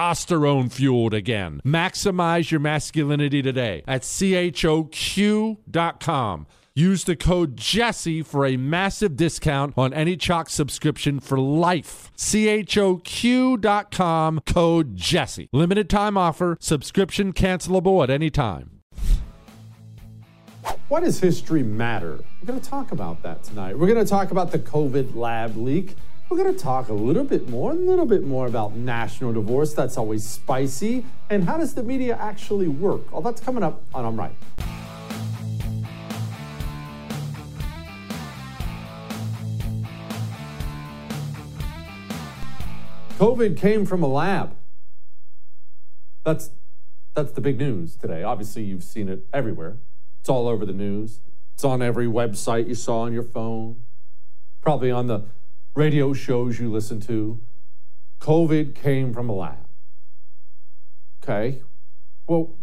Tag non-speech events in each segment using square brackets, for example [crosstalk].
testosterone fueled again. Maximize your masculinity today at choq.com. Use the code Jesse for a massive discount on any CHOQ subscription for life. choq.com code Jesse. Limited time offer, subscription cancelable at any time. Why does history matter? We're going to talk about that tonight. We're going to talk about the COVID lab leak. We're going to talk a little bit more, a little bit more about national divorce. That's always spicy. And how does the media actually work? All that's coming up on I'm Right. COVID came from a lab. That's that's the big news today. Obviously, you've seen it everywhere. It's all over the news. It's on every website you saw on your phone. Probably on the radio shows you listen to, COVID came from a lab. Okay. Well,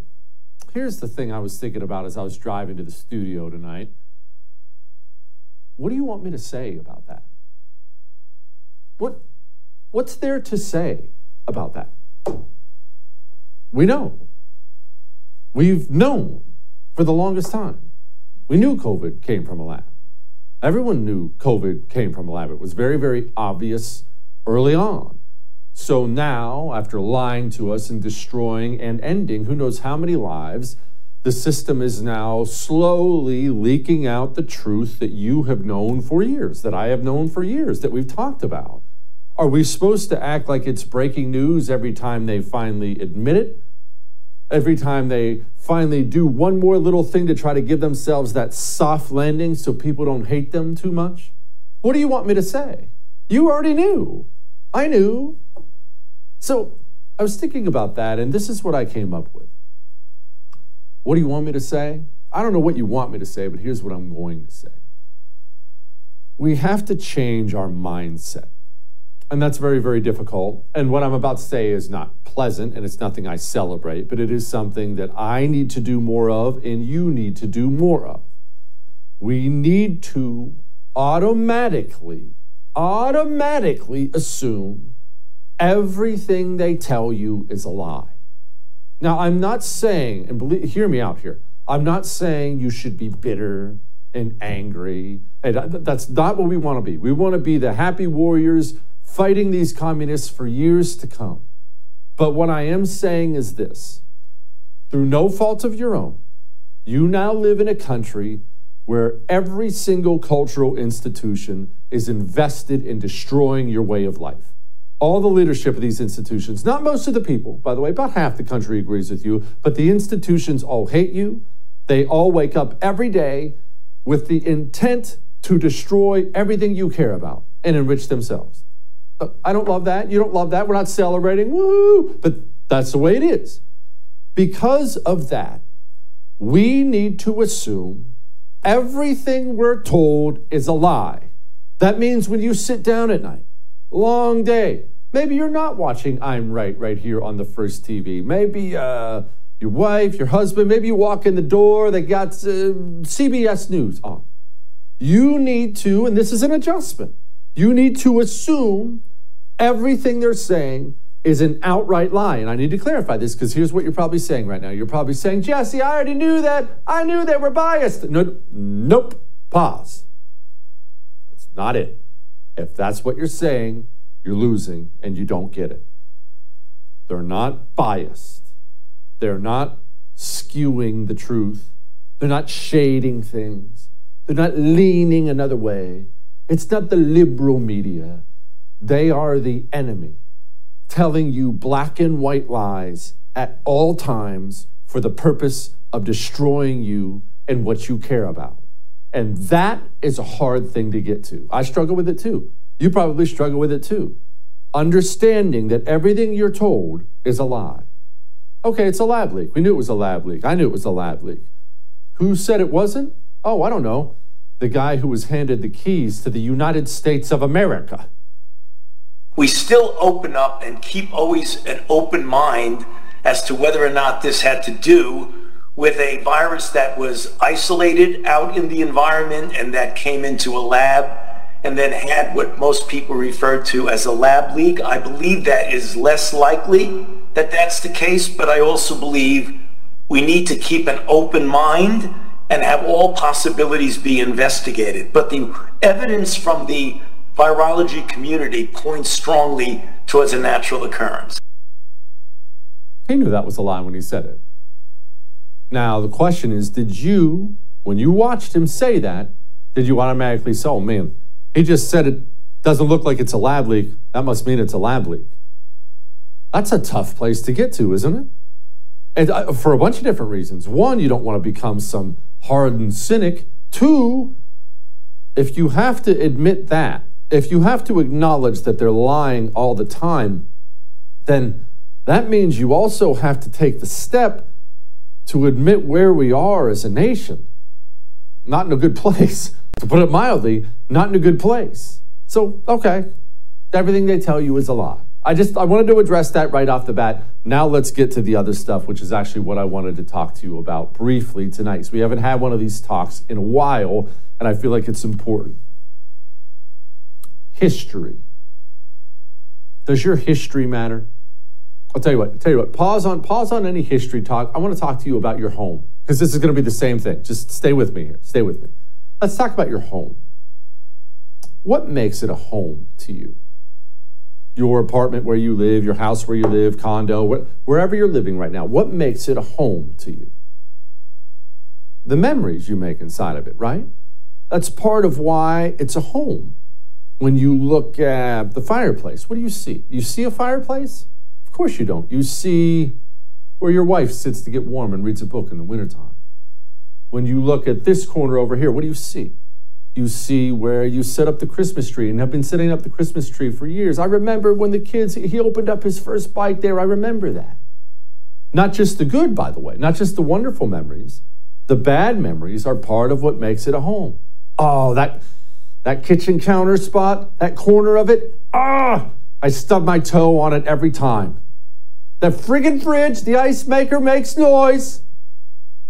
here's the thing I was thinking about as I was driving to the studio tonight. What do you want me to say about that? What, what's there to say about that? We know. We've known for the longest time. We knew COVID came from a lab. Everyone knew COVID came from a lab. It was very, very obvious early on. So now, after lying to us and destroying and ending who knows how many lives, the system is now slowly leaking out the truth that you have known for years, that I have known for years, that we've talked about. Are we supposed to act like it's breaking news every time they finally admit it? Every time they finally do one more little thing to try to give themselves that soft landing so people don't hate them too much? What do you want me to say? You already knew. I knew. So I was thinking about that, and this is what I came up with. What do you want me to say? I don't know what you want me to say, but here's what I'm going to say. We have to change our mindset. And that's very, very difficult. And what I'm about to say is not pleasant and it's nothing I celebrate, but it is something that I need to do more of and you need to do more of. We need to automatically, automatically assume everything they tell you is a lie. Now, I'm not saying, and believe, hear me out here, I'm not saying you should be bitter and angry. And uh, that's not what we want to be. We want to be the happy warriors fighting these communists for years to come. But what I am saying is this through no fault of your own, you now live in a country where every single cultural institution is invested in destroying your way of life. All the leadership of these institutions, not most of the people, by the way, about half the country agrees with you, but the institutions all hate you. They all wake up every day with the intent to destroy everything you care about and enrich themselves. I don't love that. You don't love that. We're not celebrating. But that's the way it is. Because of that, we need to assume everything we're told is a lie. That means when you sit down at night, long day, maybe you're not watching I'm Right right here on the first TV. Maybe uh, your wife, your husband, maybe you walk in the door, they got uh, CBS News on. You need to, and this is an adjustment, you need to assume everything they're saying is an outright lie. And I need to clarify this because here's what you're probably saying right now. You're probably saying, Jesse, I already knew that. I knew they were biased. No, nope. Pause. That's not it. If that's what you're saying, you're losing and you don't get it. They're not biased. They're not skewing the truth. They're not shading things. They're not leaning another way. It's not the liberal media. They are the enemy telling you black and white lies at all times for the purpose of destroying you and what you care about. And that is a hard thing to get to. I struggle with it too. You probably struggle with it too. Understanding that everything you're told is a lie. Okay, it's a lab leak. We knew it was a lab leak. I knew it was a lab leak. Who said it wasn't? Oh, I don't know. The guy who was handed the keys to the United States of America we still open up and keep always an open mind as to whether or not this had to do with a virus that was isolated out in the environment and that came into a lab and then had what most people refer to as a lab leak. I believe that is less likely that that's the case, but I also believe we need to keep an open mind and have all possibilities be investigated. But the evidence from the virology community points strongly towards a natural occurrence. He knew that was a lie when he said it. Now, the question is did you, when you watched him say that, did you automatically say, oh man, he just said it doesn't look like it's a lab leak. That must mean it's a lab leak. That's a tough place to get to, isn't it? And uh, for a bunch of different reasons. One, you don't want to become some hardened cynic. Two, if you have to admit that, if you have to acknowledge that they're lying all the time, then that means you also have to take the step to admit where we are as a nation. Not in a good place. [laughs] To put it mildly, not in a good place. So, okay, everything they tell you is a lie. I just I wanted to address that right off the bat. Now let's get to the other stuff, which is actually what I wanted to talk to you about briefly tonight. So we haven't had one of these talks in a while, and I feel like it's important history. Does your history matter? I'll tell you what. I'll tell you what. Pause on pause on any history talk. I want to talk to you about your home because this is going to be the same thing. Just stay with me here. Stay with me. Let's talk about your home. What makes it a home to you? Your apartment where you live, your house where you live, condo, wherever you're living right now. What makes it a home to you? The memories you make inside of it, right? That's part of why it's a home when you look at the fireplace, what do you see? You see a fireplace? Of course you don't. You see where your wife sits to get warm and reads a book in the wintertime. When you look at this corner over here, what do you see? You see where you set up the Christmas tree and have been setting up the Christmas tree for years. I remember when the kids, he opened up his first bike there. I remember that. Not just the good, by the way, not just the wonderful memories. The bad memories are part of what makes it a home. Oh, that that kitchen counter spot, that corner of it, ah, I stub my toe on it every time. That friggin' fridge, the ice maker makes noise.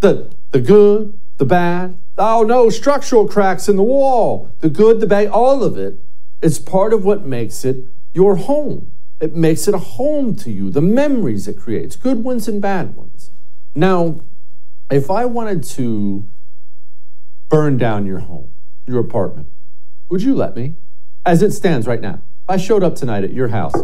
The, the good, the bad, Oh no, structural cracks in the wall. The good, the bad, all of it is part of what makes it your home. It makes it a home to you, the memories it creates, good ones and bad ones. Now, if I wanted to burn down your home, your apartment, would you let me? As it stands right now. If I showed up tonight at your house,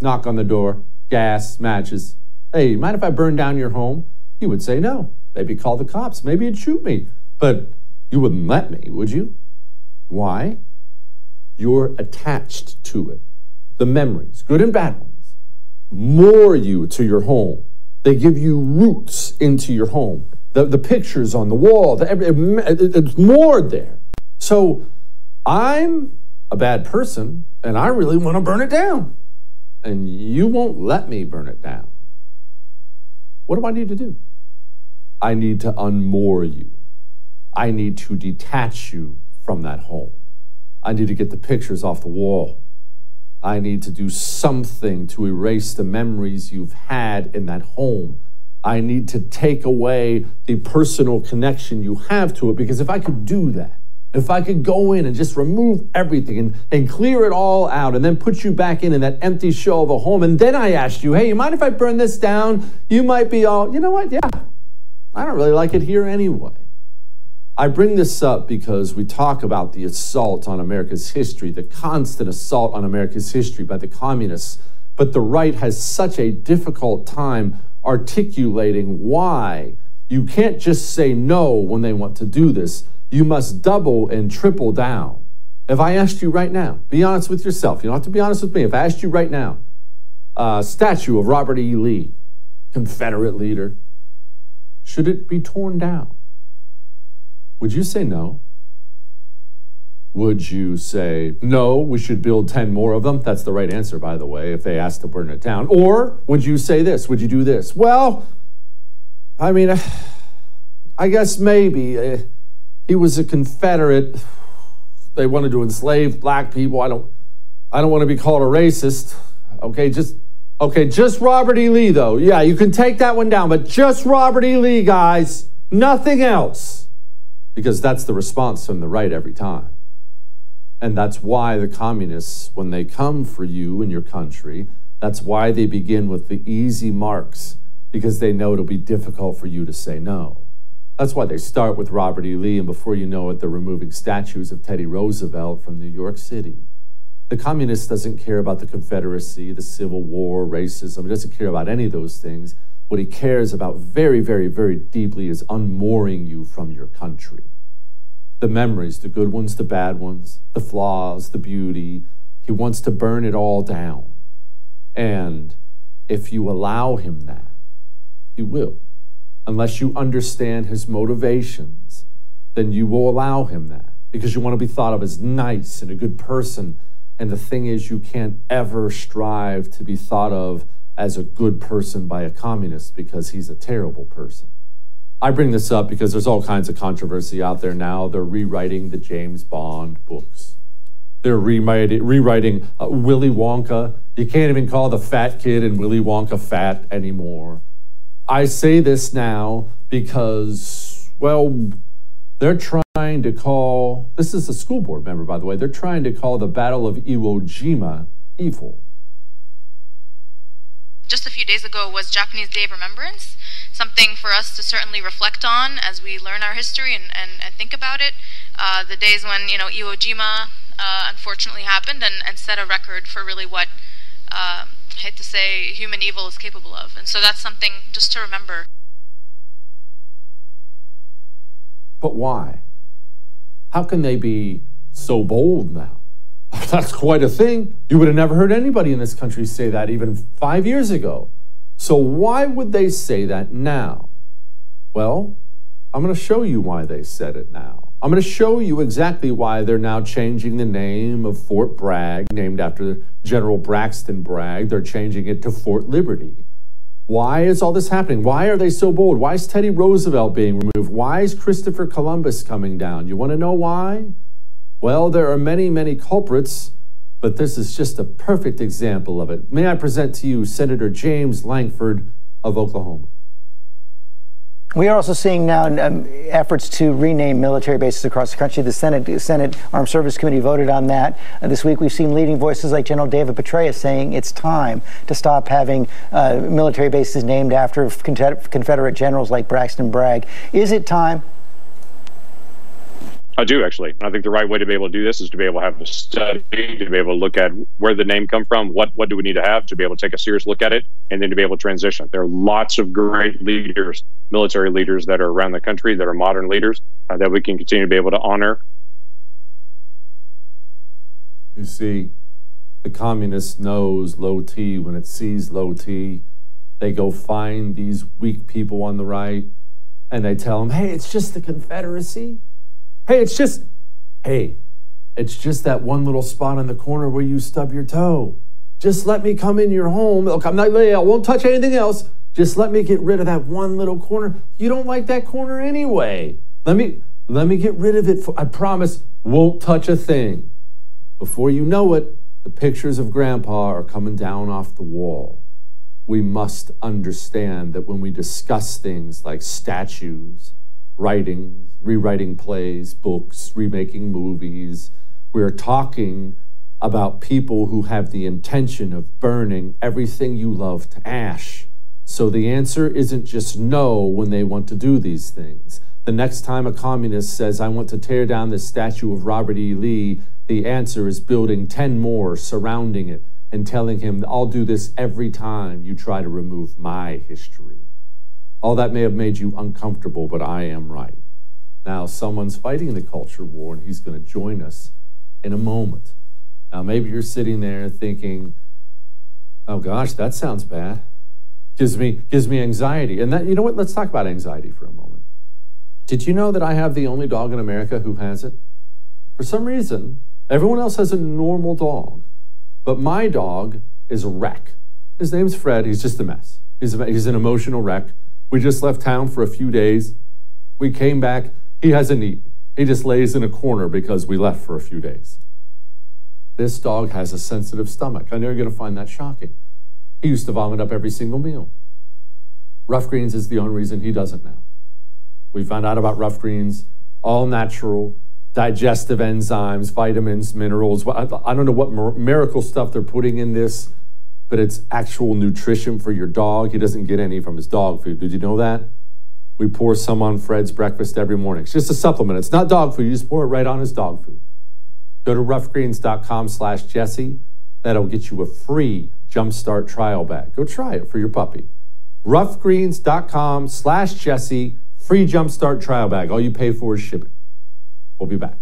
knock on the door, gas, matches. Hey, mind if I burn down your home? You would say no. Maybe call the cops. Maybe you'd shoot me. But you wouldn't let me, would you? Why? You're attached to it. The memories, good and bad ones, moor you to your home. They give you roots into your home. The, the pictures on the wall, the, it, it's moored there. So I'm a bad person and I really want to burn it down. And you won't let me burn it down. What do I need to do? I need to unmoor you. I need to detach you from that home. I need to get the pictures off the wall. I need to do something to erase the memories you've had in that home. I need to take away the personal connection you have to it because if I could do that, if I could go in and just remove everything and, and clear it all out and then put you back in in that empty shell of a home, and then I asked you, hey, you mind if I burn this down? You might be all, you know what? Yeah, I don't really like it here anyway. I bring this up because we talk about the assault on America's history, the constant assault on America's history by the communists, but the right has such a difficult time articulating why you can't just say no when they want to do this you must double and triple down. If I asked you right now, be honest with yourself. You don't have to be honest with me. If I asked you right now, statue of Robert E. Lee, Confederate leader, should it be torn down? Would you say no? Would you say, no, we should build 10 more of them? That's the right answer, by the way, if they ask to burn it down. Or would you say this? Would you do this? Well, I mean, [sighs] I guess maybe. Eh, He was a Confederate. They wanted to enslave black people. I don't I don't want to be called a racist. Okay, just okay, just Robert E. Lee though. Yeah, you can take that one down, but just Robert E. Lee, guys. Nothing else. Because that's the response from the right every time. And that's why the communists, when they come for you and your country, that's why they begin with the easy marks, because they know it'll be difficult for you to say no. That's why they start with Robert E. Lee, and before you know it, they're removing statues of Teddy Roosevelt from New York City. The communist doesn't care about the Confederacy, the Civil War, racism. He doesn't care about any of those things. What he cares about very, very, very deeply is unmooring you from your country. The memories, the good ones, the bad ones, the flaws, the beauty. He wants to burn it all down. And if you allow him that, he will unless you understand his motivations, then you will allow him that because you want to be thought of as nice and a good person. And the thing is, you can't ever strive to be thought of as a good person by a communist because he's a terrible person. I bring this up because there's all kinds of controversy out there now. They're rewriting the James Bond books. They're rewriting, uh, Willy Wonka. You can't even call the fat kid in Willy Wonka fat anymore. I say this now because, well, they're trying to call, this is a school board member, by the way, they're trying to call the Battle of Iwo Jima evil. Just a few days ago was Japanese Day of Remembrance, something for us to certainly reflect on as we learn our history and, and, and think about it. Uh, the days when, you know, Iwo Jima uh, unfortunately happened and, and set a record for really what. Uh, hate to say, human evil is capable of. And so that's something just to remember. But why? How can they be so bold now? [laughs] That's quite a thing. You would have never heard anybody in this country say that even five years ago. So why would they say that now? Well, I'm going to show you why they said it now. I'm going to show you exactly why they're now changing the name of Fort Bragg, named after General Braxton Bragg. They're changing it to Fort Liberty. Why is all this happening? Why are they so bold? Why is Teddy Roosevelt being removed? Why is Christopher Columbus coming down? You want to know why? Well, there are many, many culprits, but this is just a perfect example of it. May I present to you Senator James Lankford of Oklahoma? We are also seeing now um, efforts to rename military bases across the country. The Senate, Senate Armed Service Committee voted on that uh, this week. We've seen leading voices like General David Petraeus saying it's time to stop having uh, military bases named after Confederate generals like Braxton Bragg. Is it time? I do actually. I think the right way to be able to do this is to be able to have a study, to be able to look at where the name come from, what what do we need to have to be able to take a serious look at it, and then to be able to transition. There are lots of great leaders, military leaders that are around the country that are modern leaders uh, that we can continue to be able to honor. You see, the communist knows low T when it sees low T. They go find these weak people on the right and they tell them, hey, it's just the Confederacy. Hey, it's just, hey, it's just that one little spot in the corner where you stub your toe. Just let me come in your home. Look, I'm not, I won't touch anything else. Just let me get rid of that one little corner. You don't like that corner anyway. Let me, let me get rid of it. For, I promise, won't touch a thing. Before you know it, the pictures of grandpa are coming down off the wall. We must understand that when we discuss things like statues, writing, rewriting plays, books, remaking movies. We're talking about people who have the intention of burning everything you love to ash. So the answer isn't just no when they want to do these things. The next time a communist says, I want to tear down the statue of Robert E. Lee, the answer is building 10 more surrounding it and telling him, I'll do this every time you try to remove my history. All that may have made you uncomfortable, but I am right. Now, someone's fighting the culture war, and he's going to join us in a moment. Now, maybe you're sitting there thinking, oh gosh, that sounds bad. Gives me, gives me anxiety. And that, you know what? Let's talk about anxiety for a moment. Did you know that I have the only dog in America who has it? For some reason, everyone else has a normal dog, but my dog is a wreck. His name's Fred. He's just a mess. He's, a, he's an emotional wreck. We just left town for a few days. We came back. He hasn't eaten. He just lays in a corner because we left for a few days. This dog has a sensitive stomach. I know you're going to find that shocking. He used to vomit up every single meal. Rough Greens is the only reason he doesn't now. We found out about Rough Greens, all natural, digestive enzymes, vitamins, minerals. I don't know what miracle stuff they're putting in this but it's actual nutrition for your dog. He doesn't get any from his dog food. Did you know that? We pour some on Fred's breakfast every morning. It's just a supplement. It's not dog food. You just pour it right on his dog food. Go to roughgreens.com slash Jesse. That'll get you a free Jumpstart trial bag. Go try it for your puppy. Roughgreens.com slash Jesse. Free Jumpstart trial bag. All you pay for is shipping. We'll be back.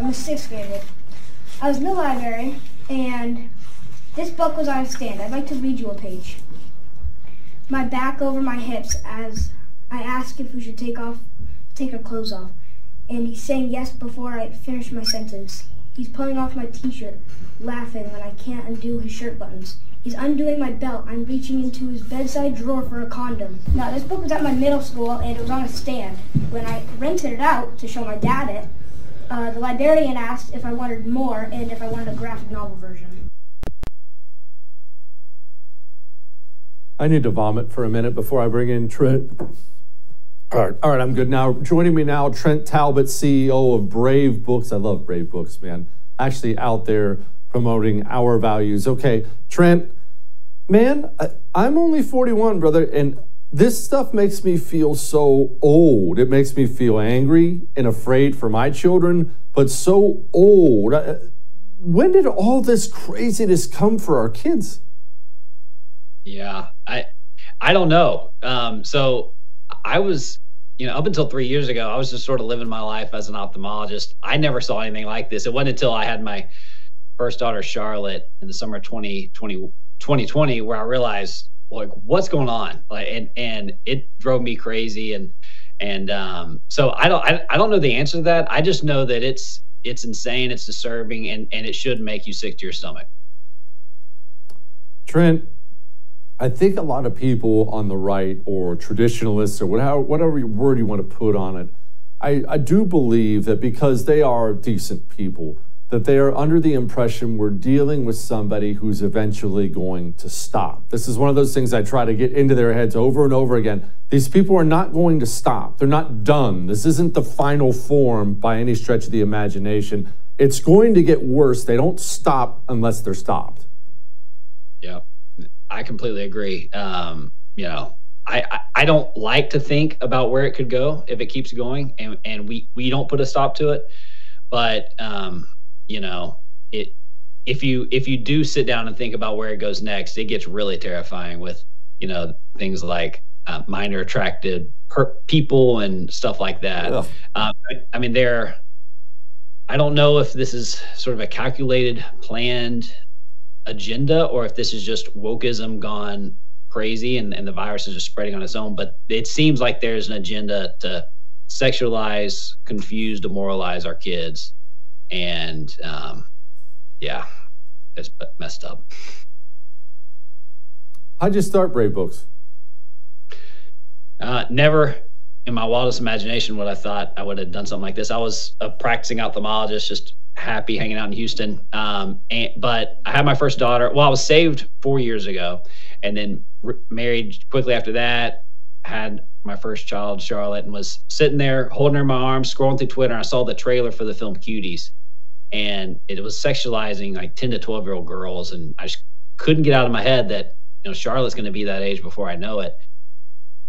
I'm a sixth grader. I was in the library, and this book was on a stand. I'd like to read you a page. My back over my hips as I asked if we should take off, take our clothes off, and he's saying yes before I finish my sentence. He's pulling off my t-shirt, laughing when I can't undo his shirt buttons. He's undoing my belt. I'm reaching into his bedside drawer for a condom. Now, this book was at my middle school, and it was on a stand. When I rented it out to show my dad it, uh, the librarian asked if I wanted more and if I wanted a graphic novel version. I need to vomit for a minute before I bring in Trent. All right, all right, I'm good now. Joining me now, Trent Talbot, CEO of Brave Books. I love Brave Books, man. Actually, out there promoting our values. Okay, Trent, man, I, I'm only 41, brother, and this stuff makes me feel so old. It makes me feel angry and afraid for my children, but so old. When did all this craziness come for our kids? Yeah, I I don't know. Um, so I was, you know, up until three years ago, I was just sort of living my life as an ophthalmologist. I never saw anything like this. It wasn't until I had my first daughter, Charlotte, in the summer of 2020, 2020 where I realized like what's going on? Like and and it drove me crazy. And and um so i don't I, I don't know the answer to that. I just know that it's it's insane. It's disturbing and and it should make you sick to your stomach. Trent i think a lot of people on the right or traditionalists or whatever whatever word you want to put on it i i do believe that because they are decent people that they are under the impression we're dealing with somebody who's eventually going to stop. This is one of those things I try to get into their heads over and over again. These people are not going to stop, they're not done. This isn't the final form by any stretch of the imagination. It's going to get worse. They don't stop unless they're stopped. Yeah, I completely agree. Um, you know, I, I, don't like to think about where it could go if it keeps going, and, and we we don't put a stop to it. But um, you know, it if you if you do sit down and think about where it goes next, it gets really terrifying with you know things like uh, minor attracted per- people and stuff like that. Um, I, I mean, there. I don't know if this is sort of a calculated, planned agenda or if this is just wokeism gone crazy and, and the virus is just spreading on its own. But it seems like there's an agenda to sexualize, confuse, demoralize our kids and um, yeah, it's messed up. How'd you start Brave Books? Uh, never in my wildest imagination would I thought I would have done something like this. I was a practicing ophthalmologist, just happy hanging out in Houston. Um, and, but I had my first daughter. Well, I was saved four years ago, and then re- married quickly after that. Had my first child, Charlotte, and was sitting there holding her in my arms, scrolling through Twitter. And I saw the trailer for the film Cuties, and it was sexualizing like 10 to 12 year old girls and i just couldn't get out of my head that you know charlotte's going to be that age before i know it.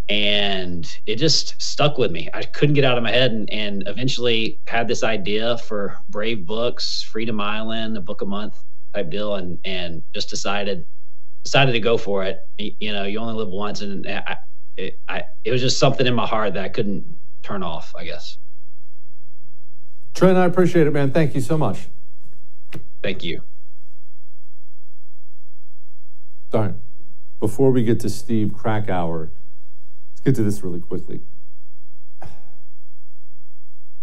And it just stuck with me. I couldn't get out of my head and, and eventually had this idea for brave books freedom island a book a month type deal and and just decided decided to go for it. You know you only live once and I, it, I, it was just something in my heart that i couldn't turn off i guess Trent, I appreciate it, man. Thank you so much. Thank you. All right. Before we get to Steve Krakauer, let's get to this really quickly.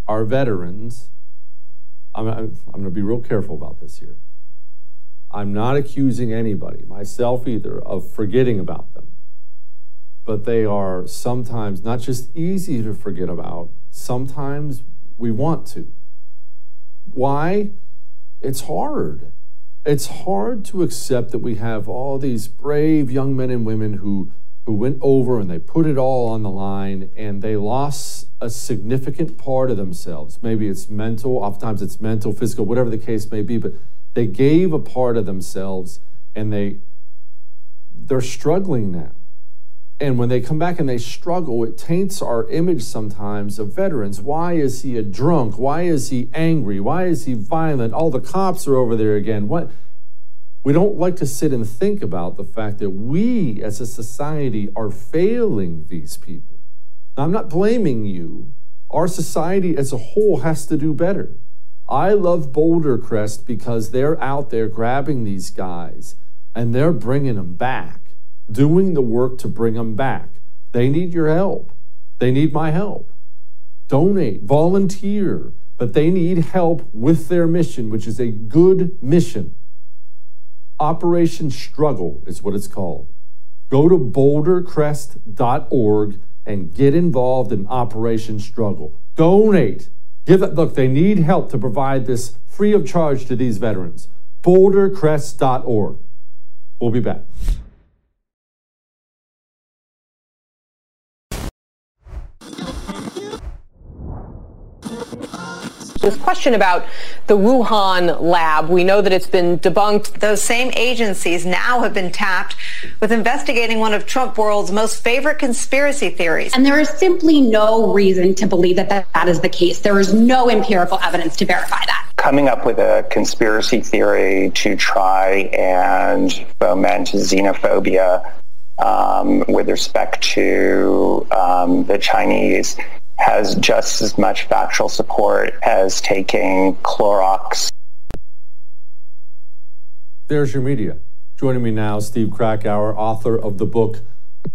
Our veterans, I'm, I'm, I'm going to be real careful about this here. I'm not accusing anybody, myself either, of forgetting about them. But they are sometimes not just easy to forget about, sometimes we want to. Why? It's hard. It's hard to accept that we have all these brave young men and women who, who went over and they put it all on the line and they lost a significant part of themselves. Maybe it's mental, oftentimes it's mental, physical, whatever the case may be, but they gave a part of themselves and they they're struggling now. And when they come back and they struggle, it taints our image sometimes of veterans. Why is he a drunk? Why is he angry? Why is he violent? All the cops are over there again. What? We don't like to sit and think about the fact that we as a society are failing these people. Now, I'm not blaming you. Our society as a whole has to do better. I love Boulder Crest because they're out there grabbing these guys and they're bringing them back doing the work to bring them back. They need your help. They need my help. Donate, volunteer, but they need help with their mission, which is a good mission. Operation Struggle is what it's called. Go to bouldercrest.org and get involved in Operation Struggle. Donate. Give it, look, they need help to provide this free of charge to these veterans. bouldercrest.org. We'll be back. This question about the Wuhan lab, we know that it's been debunked. Those same agencies now have been tapped with investigating one of Trump world's most favorite conspiracy theories. And there is simply no reason to believe that that, that is the case. There is no empirical evidence to verify that. Coming up with a conspiracy theory to try and foment xenophobia um, with respect to um, the Chinese has just as much factual support as taking Clorox. There's your media. Joining me now, Steve Krakauer, author of the book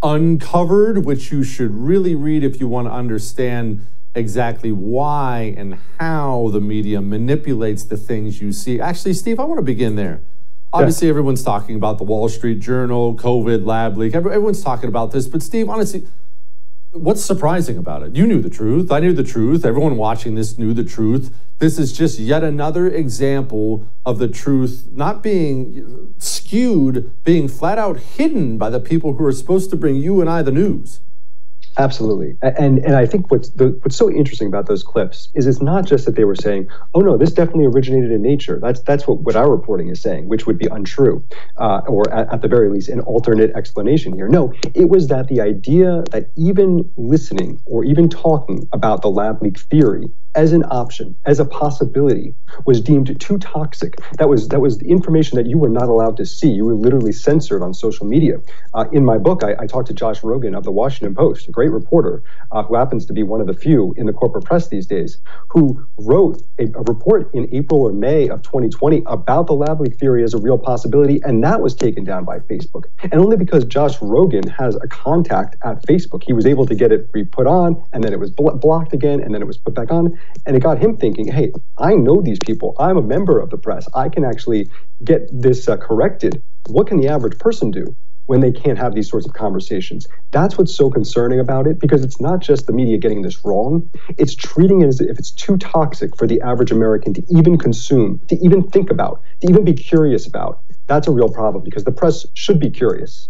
Uncovered, which you should really read if you want to understand exactly why and how the media manipulates the things you see. Actually, Steve, I want to begin there. Obviously, everyone's talking about the Wall Street Journal, COVID, lab leak. Everyone's talking about this. But, Steve, honestly, what's surprising about it? You knew the truth. I knew the truth. Everyone watching this knew the truth. This is just yet another example of the truth not being skewed, being flat out hidden by the people who are supposed to bring you and I the news. Absolutely, and and I think what's the, what's so interesting about those clips is it's not just that they were saying, "Oh no, this definitely originated in nature." That's that's what, what our reporting is saying, which would be untrue, uh, or at, at the very least, an alternate explanation here. No, it was that the idea that even listening or even talking about the lab leak theory as an option, as a possibility, was deemed too toxic. That was that was the information that you were not allowed to see. You were literally censored on social media. Uh, in my book, I, I, talked to Josh Rogin of the Washington Post, a great reporter uh, who happens to be one of the few in the corporate press these days, who wrote a, a report in April or May of 2020 about the lab leak theory as a real possibility, and that was taken down by Facebook. And only because Josh Rogin has a contact at Facebook, he was able to get it re-put on, and then it was blo- blocked again, and then it was put back on. And it got him thinking, hey, I know these people. I'm a member of the press. I can actually get this uh, corrected. What can the average person do? when they can't have these sorts of conversations. That's what's so concerning about it because it's not just the media getting this wrong, it's treating it as if it's too toxic for the average American to even consume, to even think about, to even be curious about. That's a real problem because the press should be curious.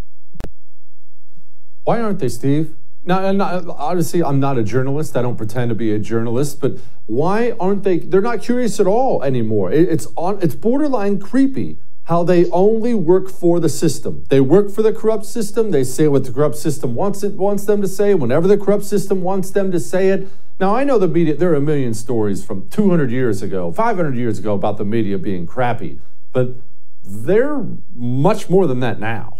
Why aren't they, Steve? Now, not, honestly, I'm not a journalist. I don't pretend to be a journalist. But why aren't they? They're not curious at all anymore. It, it's on. It's borderline creepy how they only work for the system. They work for the corrupt system. They say what the corrupt system wants it wants them to say. Whenever the corrupt system wants them to say it. Now I know the media. There are a million stories from 200 years ago, 500 years ago about the media being crappy, but they're much more than that now.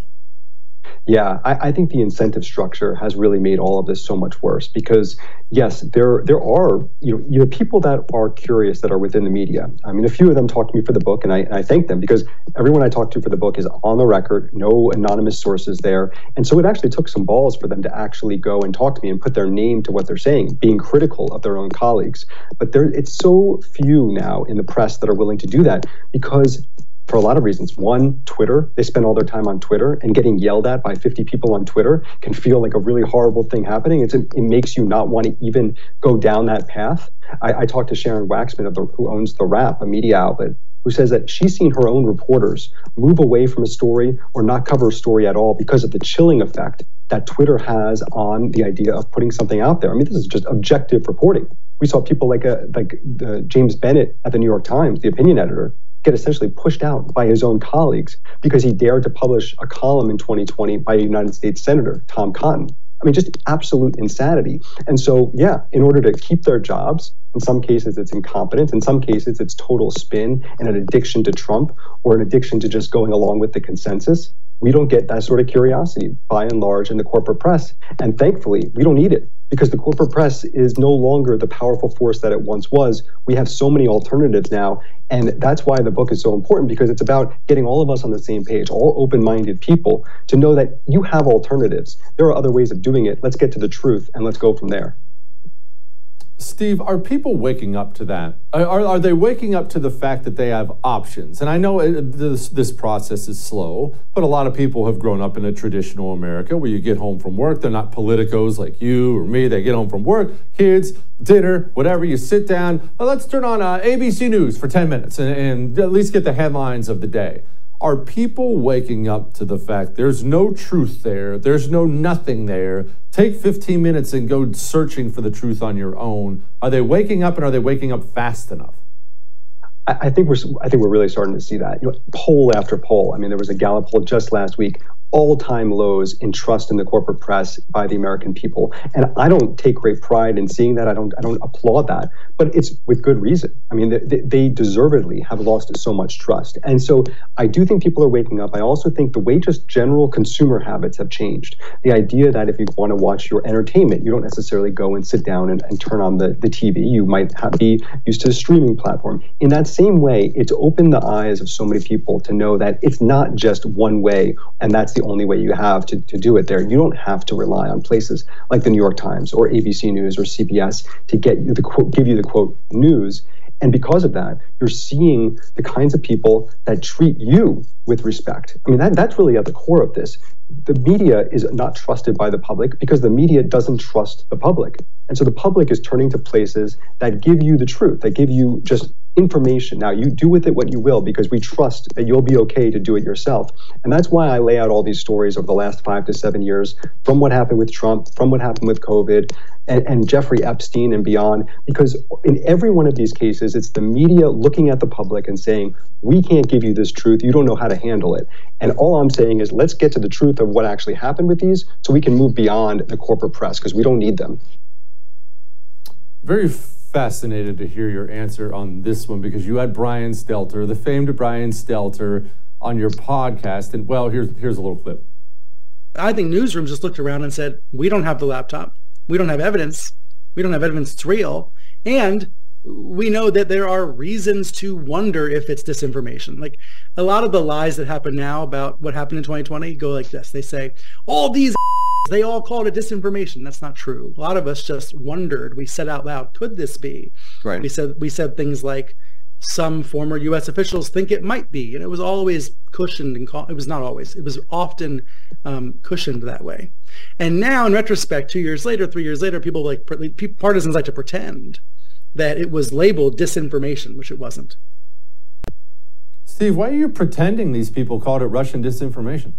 Yeah, I, I, think the incentive structure has really made all of this so much worse because yes, there there are you know you know people that are curious that are within the media. I mean, a few of them talked to me for the book, and I, and I thank them because everyone I talked to for the book is on the record, no anonymous sources there, and so it actually took some balls for them to actually go and talk to me and put their name to what they're saying, being critical of their own colleagues. But there, it's so few now in the press that are willing to do that because for a lot of reasons. One, Twitter. They spend all their time on Twitter, and getting yelled at by 50 people on Twitter can feel like a really horrible thing happening. It's, it makes you not want to even go down that path. I, I talked to Sharon Waxman, of the, who owns The Wrap, a media outlet, who says that she's seen her own reporters move away from a story or not cover a story at all because of the chilling effect that Twitter has on the idea of putting something out there. I mean, this is just objective reporting. We saw people like a, uh, like the James Bennet at the New York Times, the opinion editor, get essentially pushed out by his own colleagues because he dared to publish a column in 2020 by a United States Senator, Tom Cotton. I mean, just absolute insanity. And so, yeah, in order to keep their jobs, in some cases it's incompetence, in some cases it's total spin and an addiction to Trump or an addiction to just going along with the consensus. We don't get that sort of curiosity by and large in the corporate press. And thankfully, we don't need it because the corporate press is no longer the powerful force that it once was. We have so many alternatives now. And that's why the book is so important because it's about getting all of us on the same page, all open minded people, to know that you have alternatives. There are other ways of doing it. Let's get to the truth and let's go from there. Steve, are people waking up to that? Are, are they waking up to the fact that they have options? And I know it, this, this process is slow, but a lot of people have grown up in a traditional America where you get home from work. They're not politicos like you or me. They get home from work, kids, dinner, whatever. You sit down. Well, let's turn on uh, ABC News for 10 minutes and, and at least get the headlines of the day. Are people waking up to the fact there's no truth there, there's no nothing there? Take 15 minutes and go searching for the truth on your own. Are they waking up and are they waking up fast enough? I think we're I think we're really starting to see that. You know, poll after poll. I mean, there was a Gallup poll just last week all-time lows in trust in the corporate press by the American people. And I don't take great pride in seeing that. I don't I don't applaud that, but it's with good reason. I mean, they, they deservedly have lost so much trust. And so I do think people are waking up. I also think the way just general consumer habits have changed. The idea that if you want to watch your entertainment, you don't necessarily go and sit down and, and turn on the, the TV. You might have, be used to a streaming platform. In that same way, it's opened the eyes of so many people to know that it's not just one way, and that's the only way you have to, to do it there. You don't have to rely on places like the New York Times or ABC News or CBS to get the quote, give you the quote news. And because of that, you're seeing the kinds of people that treat you with respect. I mean, that, that's really at the core of this. The media is not trusted by the public because the media doesn't trust the public. And so the public is turning to places that give you the truth, that give you just information. Now, you do with it what you will because we trust that you'll be okay to do it yourself. And that's why I lay out all these stories over the last five to seven years from what happened with Trump, from what happened with COVID, and, and Jeffrey Epstein and beyond. Because in every one of these cases, it's the media looking at the public and saying, We can't give you this truth. You don't know how to handle it. And all I'm saying is, let's get to the truth of what actually happened with these so we can move beyond the corporate press because we don't need them. Very fascinated to hear your answer on this one because you had Brian Stelter, the famed Brian Stelter, on your podcast. And well, here's here's a little clip. I think newsrooms just looked around and said, "We don't have the laptop. We don't have evidence. We don't have evidence it's real." And we know that there are reasons to wonder if it's disinformation. Like a lot of the lies that happen now about what happened in 2020 go like this. They say, all these [laughs] they all called it disinformation. That's not true. A lot of us just wondered. We said out loud, could this be? Right. We said we said things like some former U.S. officials think it might be, and it was always cushioned and call, it was not always. It was often um, cushioned that way. And now, in retrospect, two years later, three years later, people like partisans like to pretend that it was labeled disinformation, which it wasn't. Steve, why are you pretending these people called it Russian disinformation?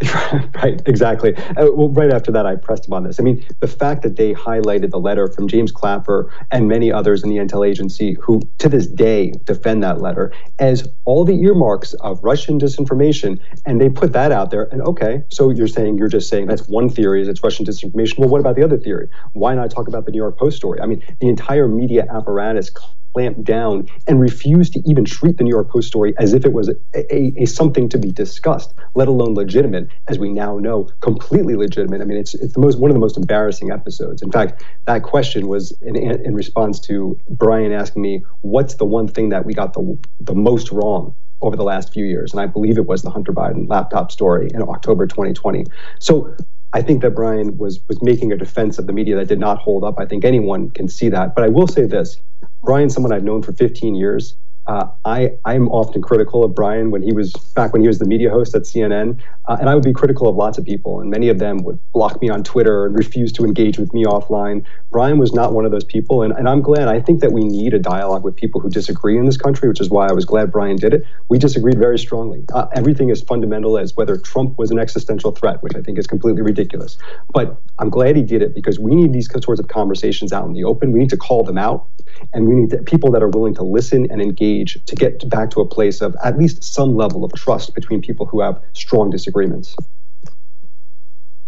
[laughs] right, exactly. Uh, well, right after that, I pressed him on this. I mean, the fact that they highlighted the letter from James Clapper and many others in the intel agency who, to this day, defend that letter as all the earmarks of Russian disinformation, and they put that out there. And okay, so you're saying you're just saying that's one theory is it's Russian disinformation. Well, what about the other theory? Why not talk about the New York Post story? I mean, the entire media apparatus clamped down and refused to even treat the New York Post story as if it was a, a, a, something to be discussed, let alone legitimate, as we now know, completely legitimate. I mean, it's it's the most one of the most embarrassing episodes. In fact, that question was in, in response to Brian asking me, "What's the one thing that we got the the most wrong?" over the last few years. And I believe it was the Hunter Biden laptop story in October 2020. So I think that Brian was was making a defense of the media that did not hold up. I think anyone can see that. But I will say this Brian's someone I've known for 15 years. Uh, I I'm often critical of Brian when he was back when he was the media host at CNN, uh, and I would be critical of lots of people, and many of them would block me on Twitter and refuse to engage with me offline. Brian was not one of those people, and, and I'm glad. I think that we need a dialogue with people who disagree in this country, which is why I was glad Brian did it. We disagreed very strongly. Uh, everything is fundamental as whether Trump was an existential threat, which I think is completely ridiculous. But I'm glad he did it because we need these sorts of conversations out in the open. We need to call them out, and we need to, people that are willing to listen and engage to get back to a place of at least some level of trust between people who have strong disagreements.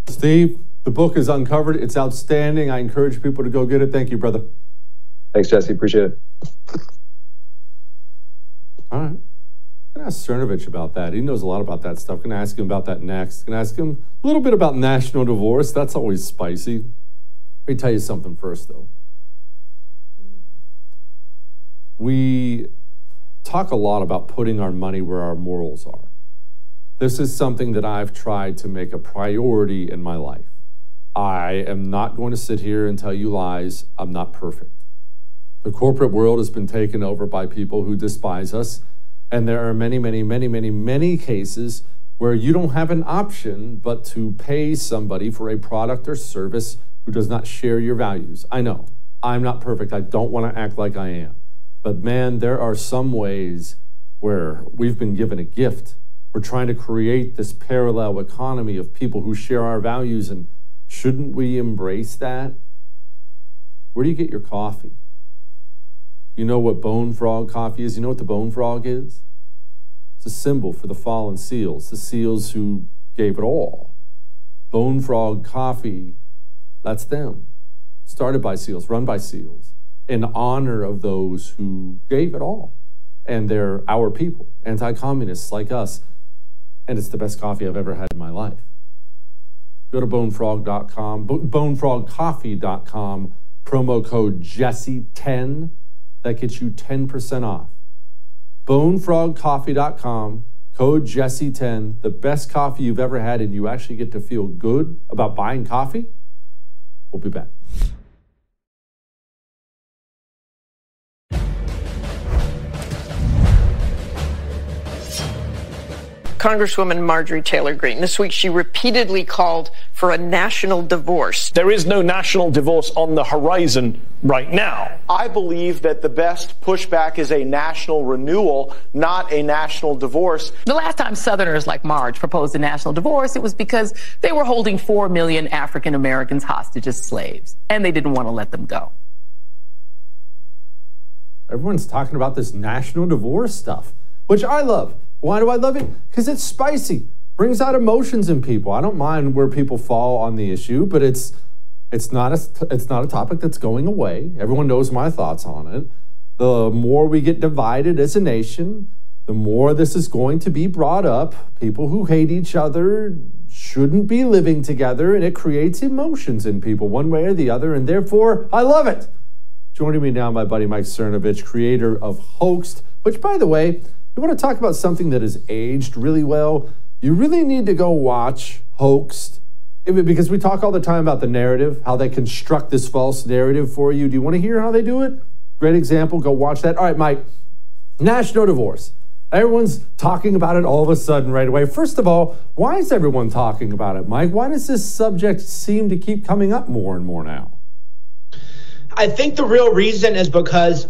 Steve, the book is uncovered. It's outstanding. I encourage people to go get it. Thank you, brother. Thanks, Jesse. Appreciate it. All right. I'm going to ask Cernovich about that. He knows a lot about that stuff. I'm going to ask him about that next. I'm going to ask him a little bit about national divorce. That's always spicy. Let me tell you something first, though. We talk a lot about putting our money where our morals are. This is something that I've tried to make a priority in my life. I am not going to sit here and tell you lies. I'm not perfect. The corporate world has been taken over by people who despise us. And there are many, many, many, many, many cases where you don't have an option but to pay somebody for a product or service who does not share your values. I know I'm not perfect. I don't want to act like I am. But man, there are some ways where we've been given a gift. We're trying to create this parallel economy of people who share our values, and shouldn't we embrace that? Where do you get your coffee? You know what bone frog coffee is? You know what the bone frog is? It's a symbol for the fallen seals, the seals who gave it all. Bone frog coffee, that's them. Started by seals, run by seals in honor of those who gave it all. And they're our people, anti communists like us. And it's the best coffee I've ever had in my life. Go to bonefrog.com, bonefrogcoffee.com, promo code Jesse10. That gets you 10% off. Bonefrogcoffee.com, code Jesse10, the best coffee you've ever had, and you actually get to feel good about buying coffee. We'll be back. Congresswoman Marjorie Taylor Greene. This week, she repeatedly called for a national divorce. There is no national divorce on the horizon right now. I believe that the best pushback is a national renewal, not a national divorce. The last time Southerners like Marge proposed a national divorce, it was because they were holding 4 million African Americans hostage as slaves, and they didn't want to let them go. Everyone's talking about this national divorce stuff, which I love. Why do I love it? Because it's spicy, brings out emotions in people. I don't mind where people fall on the issue, but it's it's not a it's not a topic that's going away. Everyone knows my thoughts on it. The more we get divided as a nation, the more this is going to be brought up. People who hate each other shouldn't be living together, and it creates emotions in people one way or the other, and therefore I love it. Joining me now, my buddy Mike Cernovich, creator of Hoaxed, which, by the way, you want to talk about something that has aged really well? You really need to go watch Hoaxed because we talk all the time about the narrative, how they construct this false narrative for you. Do you want to hear how they do it? Great example. Go watch that. All right, Mike. National divorce. Everyone's talking about it all of a sudden right away. First of all, why is everyone talking about it, Mike? Why does this subject seem to keep coming up more and more now? I think the real reason is because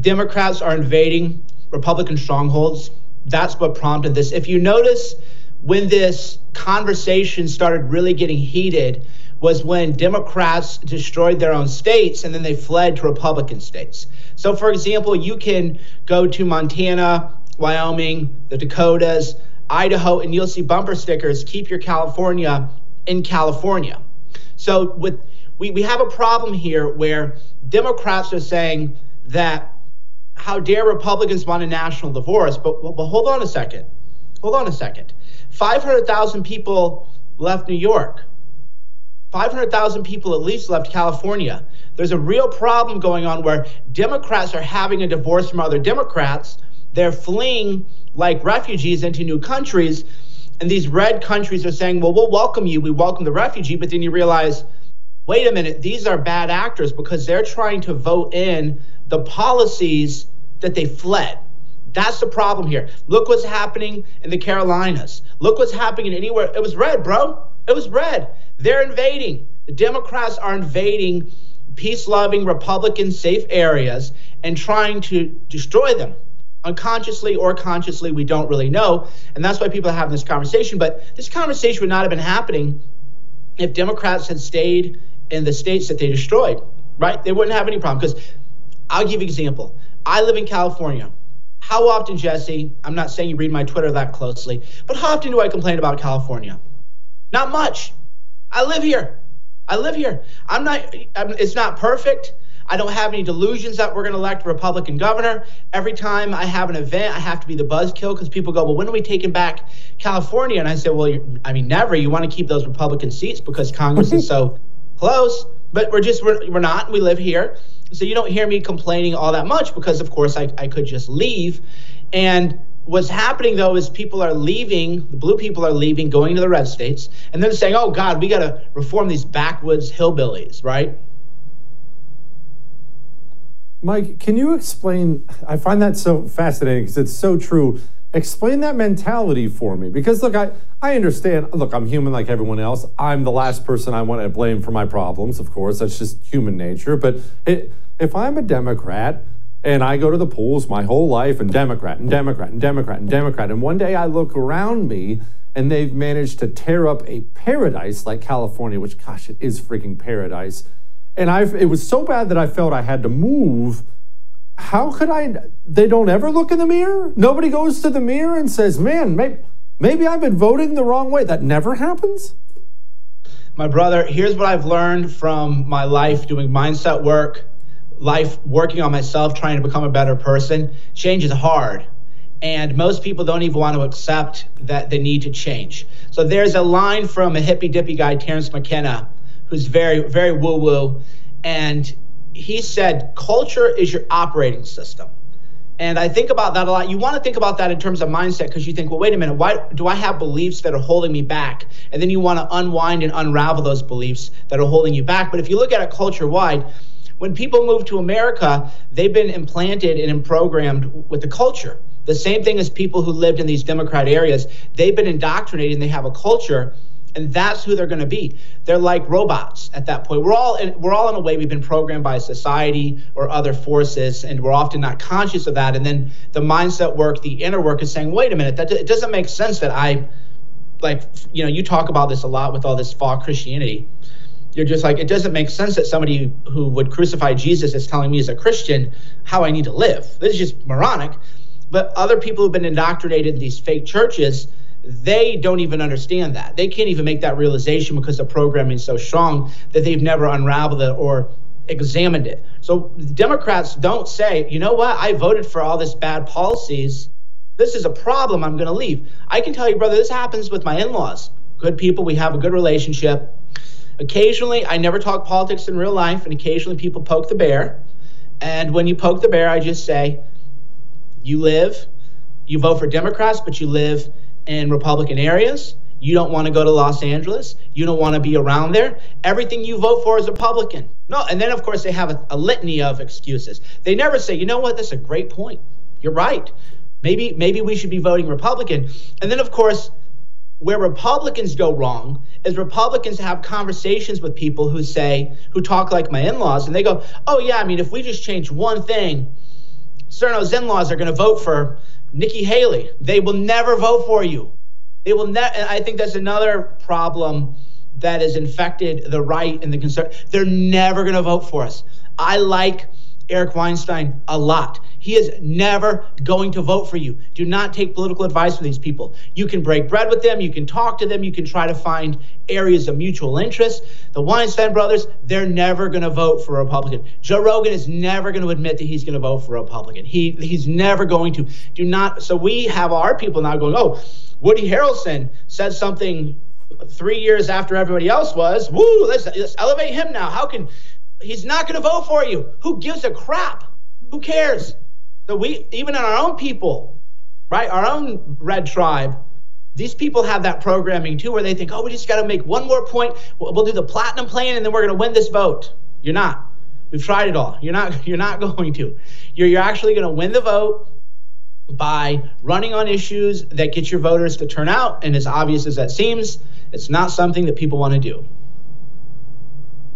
Democrats are invading Republican strongholds. That's what prompted this. If you notice, when this conversation started really getting heated, was when Democrats destroyed their own states and then they fled to Republican states. So, for example, you can go to Montana, Wyoming, the Dakotas, Idaho, and you'll see bumper stickers keep your California in California. So, with we, we have a problem here where Democrats are saying that how dare Republicans want a national divorce? But, but hold on a second. Hold on a second. 500,000 people left New York. 500,000 people at least left California. There's a real problem going on where Democrats are having a divorce from other Democrats. They're fleeing like refugees into new countries. And these red countries are saying, well, we'll welcome you. We welcome the refugee. But then you realize, wait a minute, these are bad actors because they're trying to vote in the policies that they fled. That's the problem here. Look what's happening in the Carolinas. Look what's happening anywhere. It was red, bro. It was red. They're invading. The Democrats are invading peace loving Republican safe areas and trying to destroy them. Unconsciously or consciously, we don't really know. And that's why people are having this conversation. But this conversation would not have been happening if Democrats had stayed in the states that they destroyed, right? They wouldn't have any problem. Because I'll give you an example. I live in California. How often, Jesse, I'm not saying you read my Twitter that closely, but how often do I complain about California? Not much. I live here. I live here. I'm not, I'm, it's not perfect. I don't have any delusions that we're going to elect a Republican governor. Every time I have an event, I have to be the buzzkill because people go, well, when are we taking back California? And I say, well, I mean, never. You want to keep those Republican seats because Congress is [laughs] so close. But we're just, we're, we're not. We live here. So you don't hear me complaining all that much because, of course, I, I could just leave. And what's happening though is people are leaving, the blue people are leaving, going to the red states, and then saying, oh God, we got to reform these backwoods hillbillies, right? Mike, can you explain? I find that so fascinating because it's so true. Explain that mentality for me because look, I, I understand. Look, I'm human like everyone else. I'm the last person I want to blame for my problems, of course. That's just human nature. But it, if I'm a Democrat and I go to the polls my whole life and Democrat and Democrat and Democrat and Democrat, and one day I look around me and they've managed to tear up a paradise like California, which, gosh, it is freaking paradise. And I, it was so bad that I felt I had to move how could I? They don't ever look in the mirror. Nobody goes to the mirror and says, "Man, maybe maybe I've been voting the wrong way." That never happens. My brother, here's what I've learned from my life doing mindset work, life working on myself, trying to become a better person. Change is hard. And most people don't even want to accept that they need to change. So there's a line from a hippy dippy guy, Terence McKenna, who's very, very woo woo. And he said culture is your operating system. And I think about that a lot. You want to think about that in terms of mindset because you think, well, wait a minute, why do I have beliefs that are holding me back? And then you want to unwind and unravel those beliefs that are holding you back. But if you look at it culture wide, when people move to America, they've been implanted and programmed with the culture. The same thing as people who lived in these Democrat areas. They've been indoctrinated and they have a culture, and that's who they're going to be. They're like robots at that point. We're all in, we're all in a way we've been programmed by society or other forces, and we're often not conscious of that. And then the mindset work, the inner work, is saying, "Wait a minute, that it doesn't make sense that I." Like you know, you talk about this a lot with all this fall Christianity you're just like it doesn't make sense that somebody who would crucify Jesus is telling me as a Christian how I need to live. This is just moronic. But other people who've been indoctrinated in these fake churches, they don't even understand that. They can't even make that realization because the programming is so strong that they've never unraveled it or examined it. So Democrats don't say, you know what, I voted for all this bad policies. This is a problem. I'm going to leave. I can tell you, brother, this happens with my in laws. Good people. We have a good relationship. Occasionally, I never talk politics in real life, and occasionally people poke the bear. And when you poke the bear, I just say, you live, you vote for Democrats, but you live in Republican areas. You don't want to go to Los Angeles. You don't want to be around there. Everything you vote for is Republican. No, and then of course they have a, a litany of excuses. They never say, you know what, that's a great point. You're right. Maybe maybe we should be voting Republican. And then of course where Republicans go wrong is Republicans have conversations with people who say, who talk like my in laws, and they go, oh, yeah, I mean, if we just change one thing, Cerno's in laws are going to vote for Nikki Haley. They will never vote for you. They will never. I think that's another problem that has infected the right and the conservative. They're never going to vote for us. I like Eric Weinstein a lot. He is never going to vote for you. Do not take political advice from these people. You can break bread with them, you can talk to them, you can try to find areas of mutual interest. The Weinstein brothers, they're never going to vote for a Republican. Joe Rogan is never going to admit that he's going to vote for a Republican. He he's never going to. Do not so we have our people now going, "Oh, Woody Harrelson said something 3 years after everybody else was. Woo, let's, let's elevate him now. How can he's not going to vote for you. Who gives a crap? Who cares? So we, even in our own people, right, our own red tribe, these people have that programming too, where they think, oh, we just got to make one more point. We'll, we'll do the platinum plan, and then we're going to win this vote. You're not. We've tried it all. You're not. [laughs] You're not going to. You're, you're actually going to win the vote by running on issues that get your voters to turn out. And as obvious as that seems, it's not something that people want to do.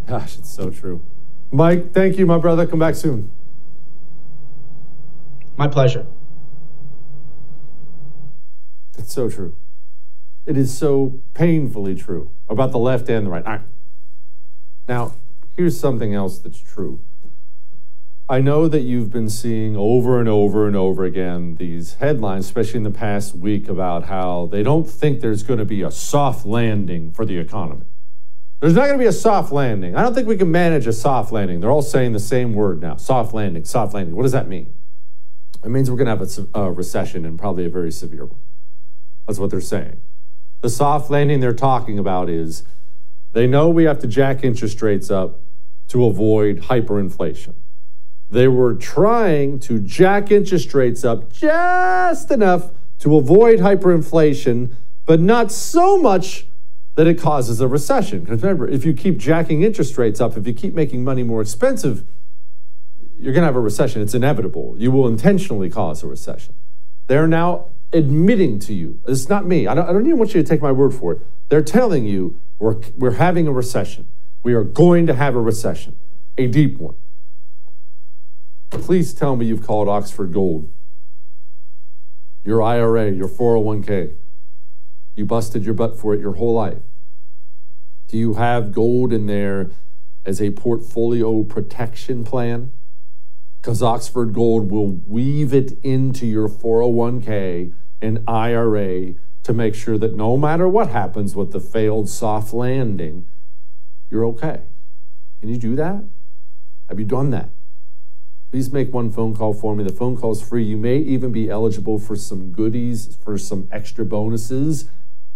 Gosh, it's so true. Mike, thank you, my brother. Come back soon. My pleasure. It's so true. It is so painfully true about the left and the right. right. Now, here's something else that's true. I know that you've been seeing over and over and over again these headlines, especially in the past week, about how they don't think there's going to be a soft landing for the economy. There's not going to be a soft landing. I don't think we can manage a soft landing. They're all saying the same word now soft landing, soft landing. What does that mean? It means we're going to have a, a recession and probably a very severe one. That's what they're saying. The soft landing they're talking about is they know we have to jack interest rates up to avoid hyperinflation. They were trying to jack interest rates up just enough to avoid hyperinflation, but not so much that it causes a recession. Because remember, if you keep jacking interest rates up, if you keep making money more expensive, you're going to have a recession. It's inevitable. You will intentionally cause a recession. They're now admitting to you, it's not me. I don't, I don't even want you to take my word for it. They're telling you we're, we're having a recession. We are going to have a recession, a deep one. Please tell me you've called Oxford Gold, your IRA, your 401k. You busted your butt for it your whole life. Do you have gold in there as a portfolio protection plan? Because Oxford Gold will weave it into your 401k and IRA to make sure that no matter what happens with the failed soft landing, you're okay. Can you do that? Have you done that? Please make one phone call for me. The phone call is free. You may even be eligible for some goodies, for some extra bonuses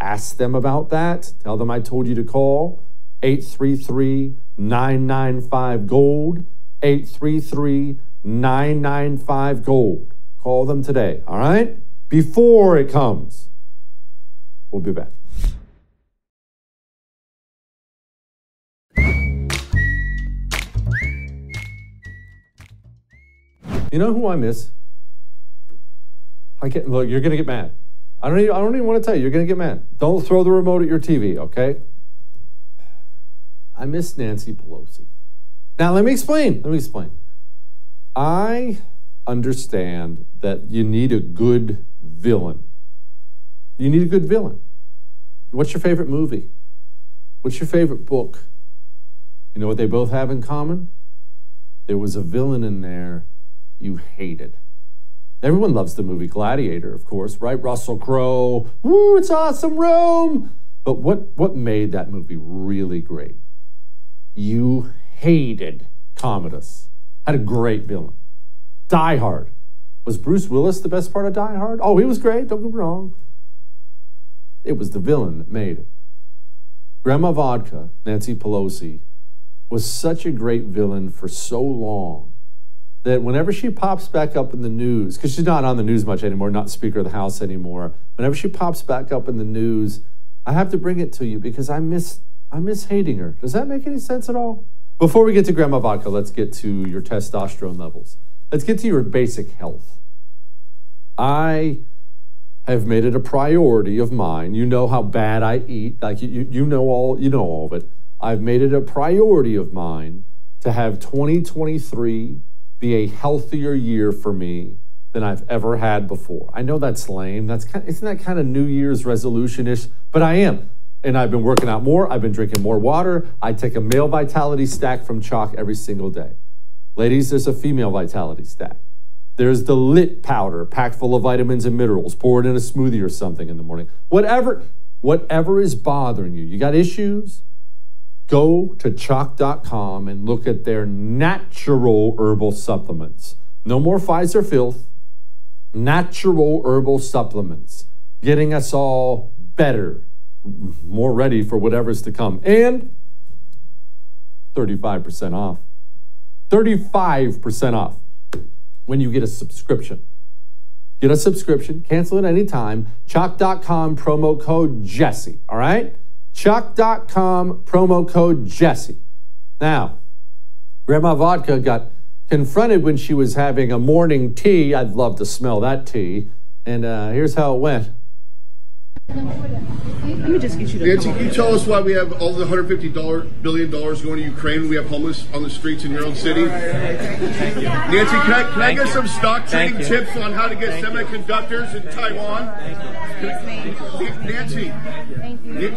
Ask them about that. Tell them I told you to call 833 995 Gold. 833 995 Gold. Call them today, all right? Before it comes. We'll be back. You know who I miss? I can't look. You're gonna get mad. I don't. Even, I don't even want to tell you. You're gonna get mad. Don't throw the remote at your TV. Okay. I miss Nancy Pelosi. Now let me explain. Let me explain. I understand that you need a good villain. You need a good villain. What's your favorite movie? What's your favorite book? You know what they both have in common? There was a villain in there you hated. Everyone loves the movie Gladiator, of course, right? Russell Crowe. Woo, it's awesome, Rome. But what, what made that movie really great? You hated Commodus. Had a great villain. Die Hard. Was Bruce Willis the best part of Die Hard? Oh, he was great, don't get me wrong. It was the villain that made it. Grandma Vodka, Nancy Pelosi, was such a great villain for so long that whenever she pops back up in the news, because she's not on the news much anymore, not Speaker of the House anymore, whenever she pops back up in the news, I have to bring it to you because I miss I miss hating her. Does that make any sense at all? Before we get to Grandma Vodka, let's get to your testosterone levels. Let's get to your basic health. I have made it a priority of mine. You know how bad I eat. Like you, you know all you know all of it. I've made it a priority of mine to have 2023 be a healthier year for me than I've ever had before. I know that's lame. That's kind of, isn't that kind of New Year's resolution-ish? But I am. And I've been working out more. I've been drinking more water. I take a male vitality stack from Choq every single day. Ladies, there's a female vitality stack. There's the lit powder packed full of vitamins and minerals. Pour it in a smoothie or something in the morning. Whatever, whatever is bothering you. You got issues? Go to choq.com and look at their natural herbal supplements. No more Pfizer filth. Natural herbal supplements. Getting us all better, more ready for whatever's to come. And 35% off. 35% off when you get a subscription. Get a subscription, cancel it anytime. Choq.com promo code Jesse. All right? Choq.com promo code Jesse. Now, Grandma Vodka got confronted when she was having a morning tea. I'd love to smell that tea. And uh, here's how it went. Let me just get you to Nancy, can you tell us why we have all the $150 billion going to Ukraine? We have homeless on the streets in your own city. Nancy, can I, can I get some stock trading tips on how to get Thank semiconductors you. in Taiwan? Nancy,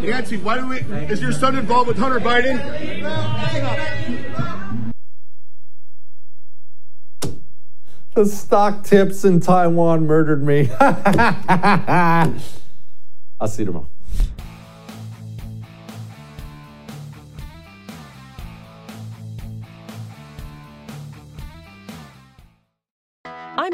Nancy, why do we? Is your son involved with Hunter Biden? The stock tips in Taiwan murdered me. [laughs] I'll see you